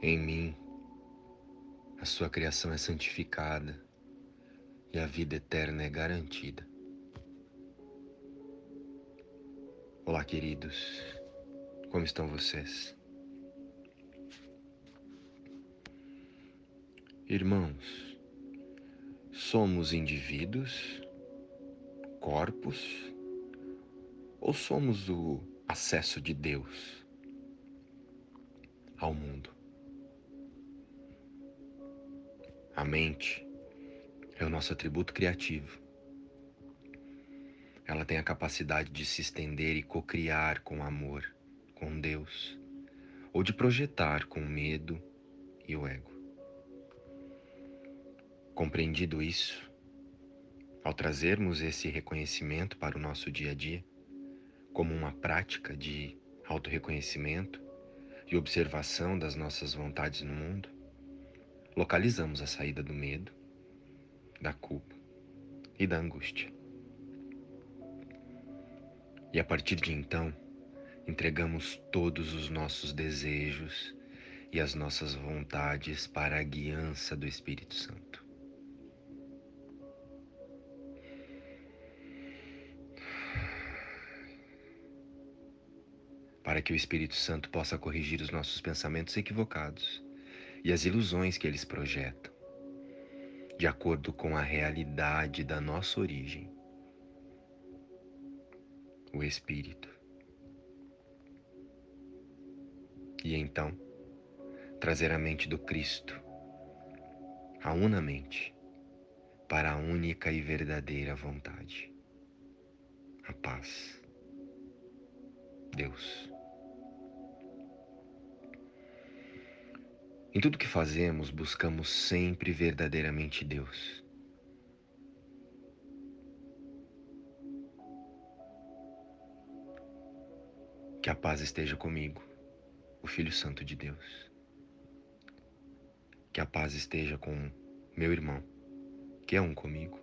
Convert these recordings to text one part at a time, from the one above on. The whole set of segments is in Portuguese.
Em mim, a sua criação é santificada e a vida eterna é garantida. Olá, queridos, como estão vocês? Irmãos, somos indivíduos, corpos, ou somos o acesso de Deus ao mundo? A mente é o nosso atributo criativo. Ela tem a capacidade de se estender e cocriar com amor, com Deus, ou de projetar com medo e o ego. Compreendido isso, ao trazermos esse reconhecimento para o nosso dia a dia, como uma prática de autorreconhecimento e observação das nossas vontades no mundo, localizamos a saída do medo, da culpa e da angústia. E a partir de então, entregamos todos os nossos desejos e as nossas vontades para a guiança do Espírito Santo. Para que o Espírito Santo possa corrigir os nossos pensamentos equivocados e as ilusões que eles projetam, de acordo com a realidade da nossa origem. O Espírito. E então, trazer a mente do Cristo, a una mente, para a única e verdadeira vontade, a paz. Deus. Em tudo que fazemos, buscamos sempre verdadeiramente Deus. Que a paz esteja comigo, o Filho Santo de Deus. Que a paz esteja com meu irmão, que é um comigo.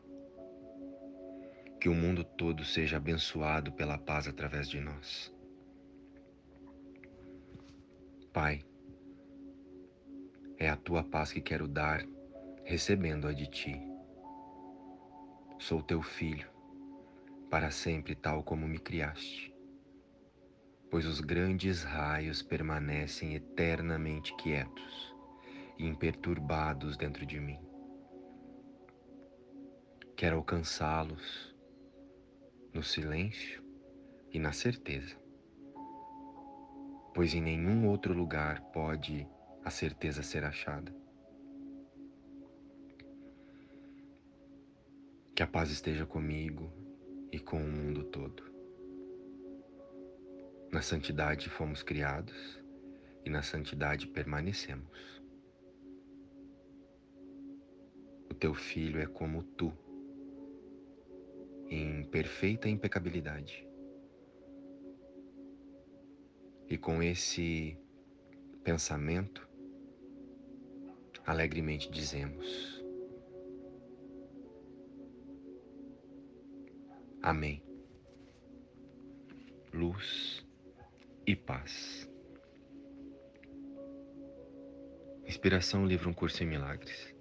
Que o mundo todo seja abençoado pela paz através de nós. Pai, é a tua paz que quero dar, recebendo-a de ti. Sou teu filho, para sempre tal como me criaste, pois os grandes raios permanecem eternamente quietos e imperturbados dentro de mim. Quero alcançá-los no silêncio e na certeza, pois em nenhum outro lugar pode a certeza ser achada. Que a paz esteja comigo e com o mundo todo. Na santidade fomos criados e na santidade permanecemos. O teu filho é como tu, em perfeita impecabilidade. E com esse pensamento, alegremente dizemos: Amém. Luz e paz. Inspiração Livro Um Curso em Milagres.